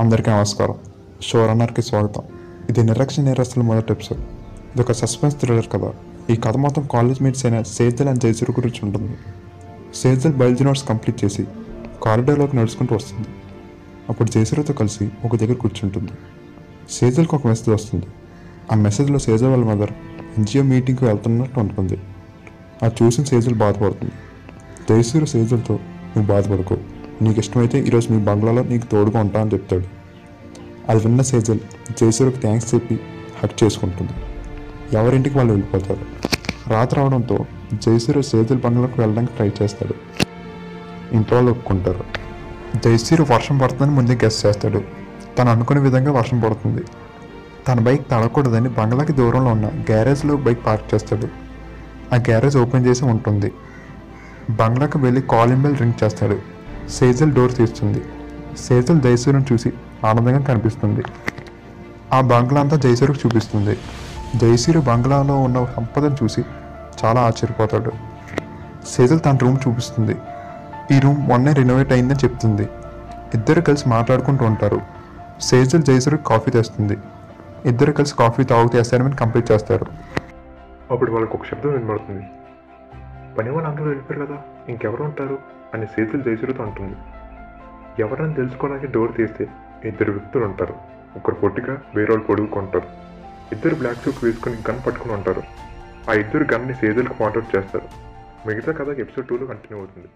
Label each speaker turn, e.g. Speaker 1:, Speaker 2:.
Speaker 1: అందరికీ నమస్కారం. షో రన్నర్కి స్వాగతం. ఇది నిరక్షణ నేరస్తుల మొదటి ఎపిసోడ్. ఇది ఒక సస్పెన్స్ థ్రిల్లర్ కథ. ఈ కథ మొత్తం కాలేజ్ మేట్స్ అయిన సేజల్ అండ్ జైసూర్ గురించి ఉంటుంది. సేజల్ బయాలజీ నోట్స్ కంప్లీట్ చేసి కారిడార్లోకి నడుచుకుంటూ వస్తుంది. అప్పుడు జైసూర్తో కలిసి ఒక దగ్గర కూర్చుంటుంది. సేజల్కి ఒక మెసేజ్ వస్తుంది. ఆ మెసేజ్లో సేజల్ వాళ్ళ మదర్ ఎన్జిఓ మీటింగ్కి వెళ్తున్నట్టు ఉంటుంది అది చూసిన సేజల్ బాధపడుతుంది. జైసూర్ సేజల్తో నువ్వు బాధపడకు. నీకు ఇష్టమైతే ఈరోజు మీ బంగ్లాలో నీకు తోడుగా ఉంటా అని చెప్తాడు. అది విన్న సేజల్ జైసూర్కి థ్యాంక్స్ చెప్పి హక్ చేసుకుంటుంది. ఎవరింటికి వాళ్ళు వెళ్ళిపోతారు? రాత్రి రావడంతో జైసూర్ సేజల్ బంగ్లాకు వెళ్ళడానికి ట్రై చేస్తాడు. ఇంట్లో వాళ్ళు ఒప్పుకుంటారు. జైసూర్ వర్షం పడుతుందని ముందే గెస్ట్ చేస్తాడు. తను అనుకునే విధంగా వర్షం పడుతుంది. తన బైక్ తడకూడదని బంగ్లాకి దూరంలో ఉన్న గ్యారేజ్లో బైక్ పార్క్ చేస్తాడు. ఆ గ్యారేజ్ ఓపెన్ చేసి ఉంటుంది. బంగ్లాకి వెళ్ళి కాలింగ్ బెల్ రింగ్ చేస్తాడు. సేజల్ డోర్ తీస్తుంది సేజల్ జైసూర్ని చూసి ఆనందంగా కనిపిస్తుంది. ఆ బంగ్లా అంతా జైసూర్కి చూపిస్తుంది. జైసూర్ బంగ్లాలో ఉన్న సంపదను చూసి చాలా ఆశ్చర్యపోతాడు. సేజల్ తన రూమ్ చూపిస్తుంది. ఈ రూమ్ మొన్నే రినోవేట్ అయిందని చెప్తుంది. ఇద్దరు కలిసి మాట్లాడుకుంటూ ఉంటారు. సేజల్ జైసూర్కి కాఫీ తెస్తుంది. ఇద్దరు కలిసి కాఫీ తాగుతూ అసైన్మెంట్ కంప్లీట్ చేస్తారు.
Speaker 2: అప్పుడు వాళ్ళకు ఒక శబ్దం వినబడుతుంది. పని వాళ్ళు అందరూ వెళ్ళిపోయారు కదా ఇంకెవరు ఉంటారు అని సేతులు జయసురుతో అంటుంది. ఎవరని తెలుసుకోవడానికి డోర్ తీస్తే ఇద్దరు వ్యక్తులు ఉంటారు. ఒకరు పొట్టిగా వేరే వాళ్ళు పొడుగుకుంటారు ఇద్దరు బ్లాక్ సూట్ వేసుకుని గన్ పట్టుకుని ఉంటారు. ఆ ఇద్దరు గన్ని సేతులకు పాయింట్అవుట్ చేస్తారు. మిగతా కథ ఎపిసోడ్ టూలో కంటిన్యూ అవుతుంది.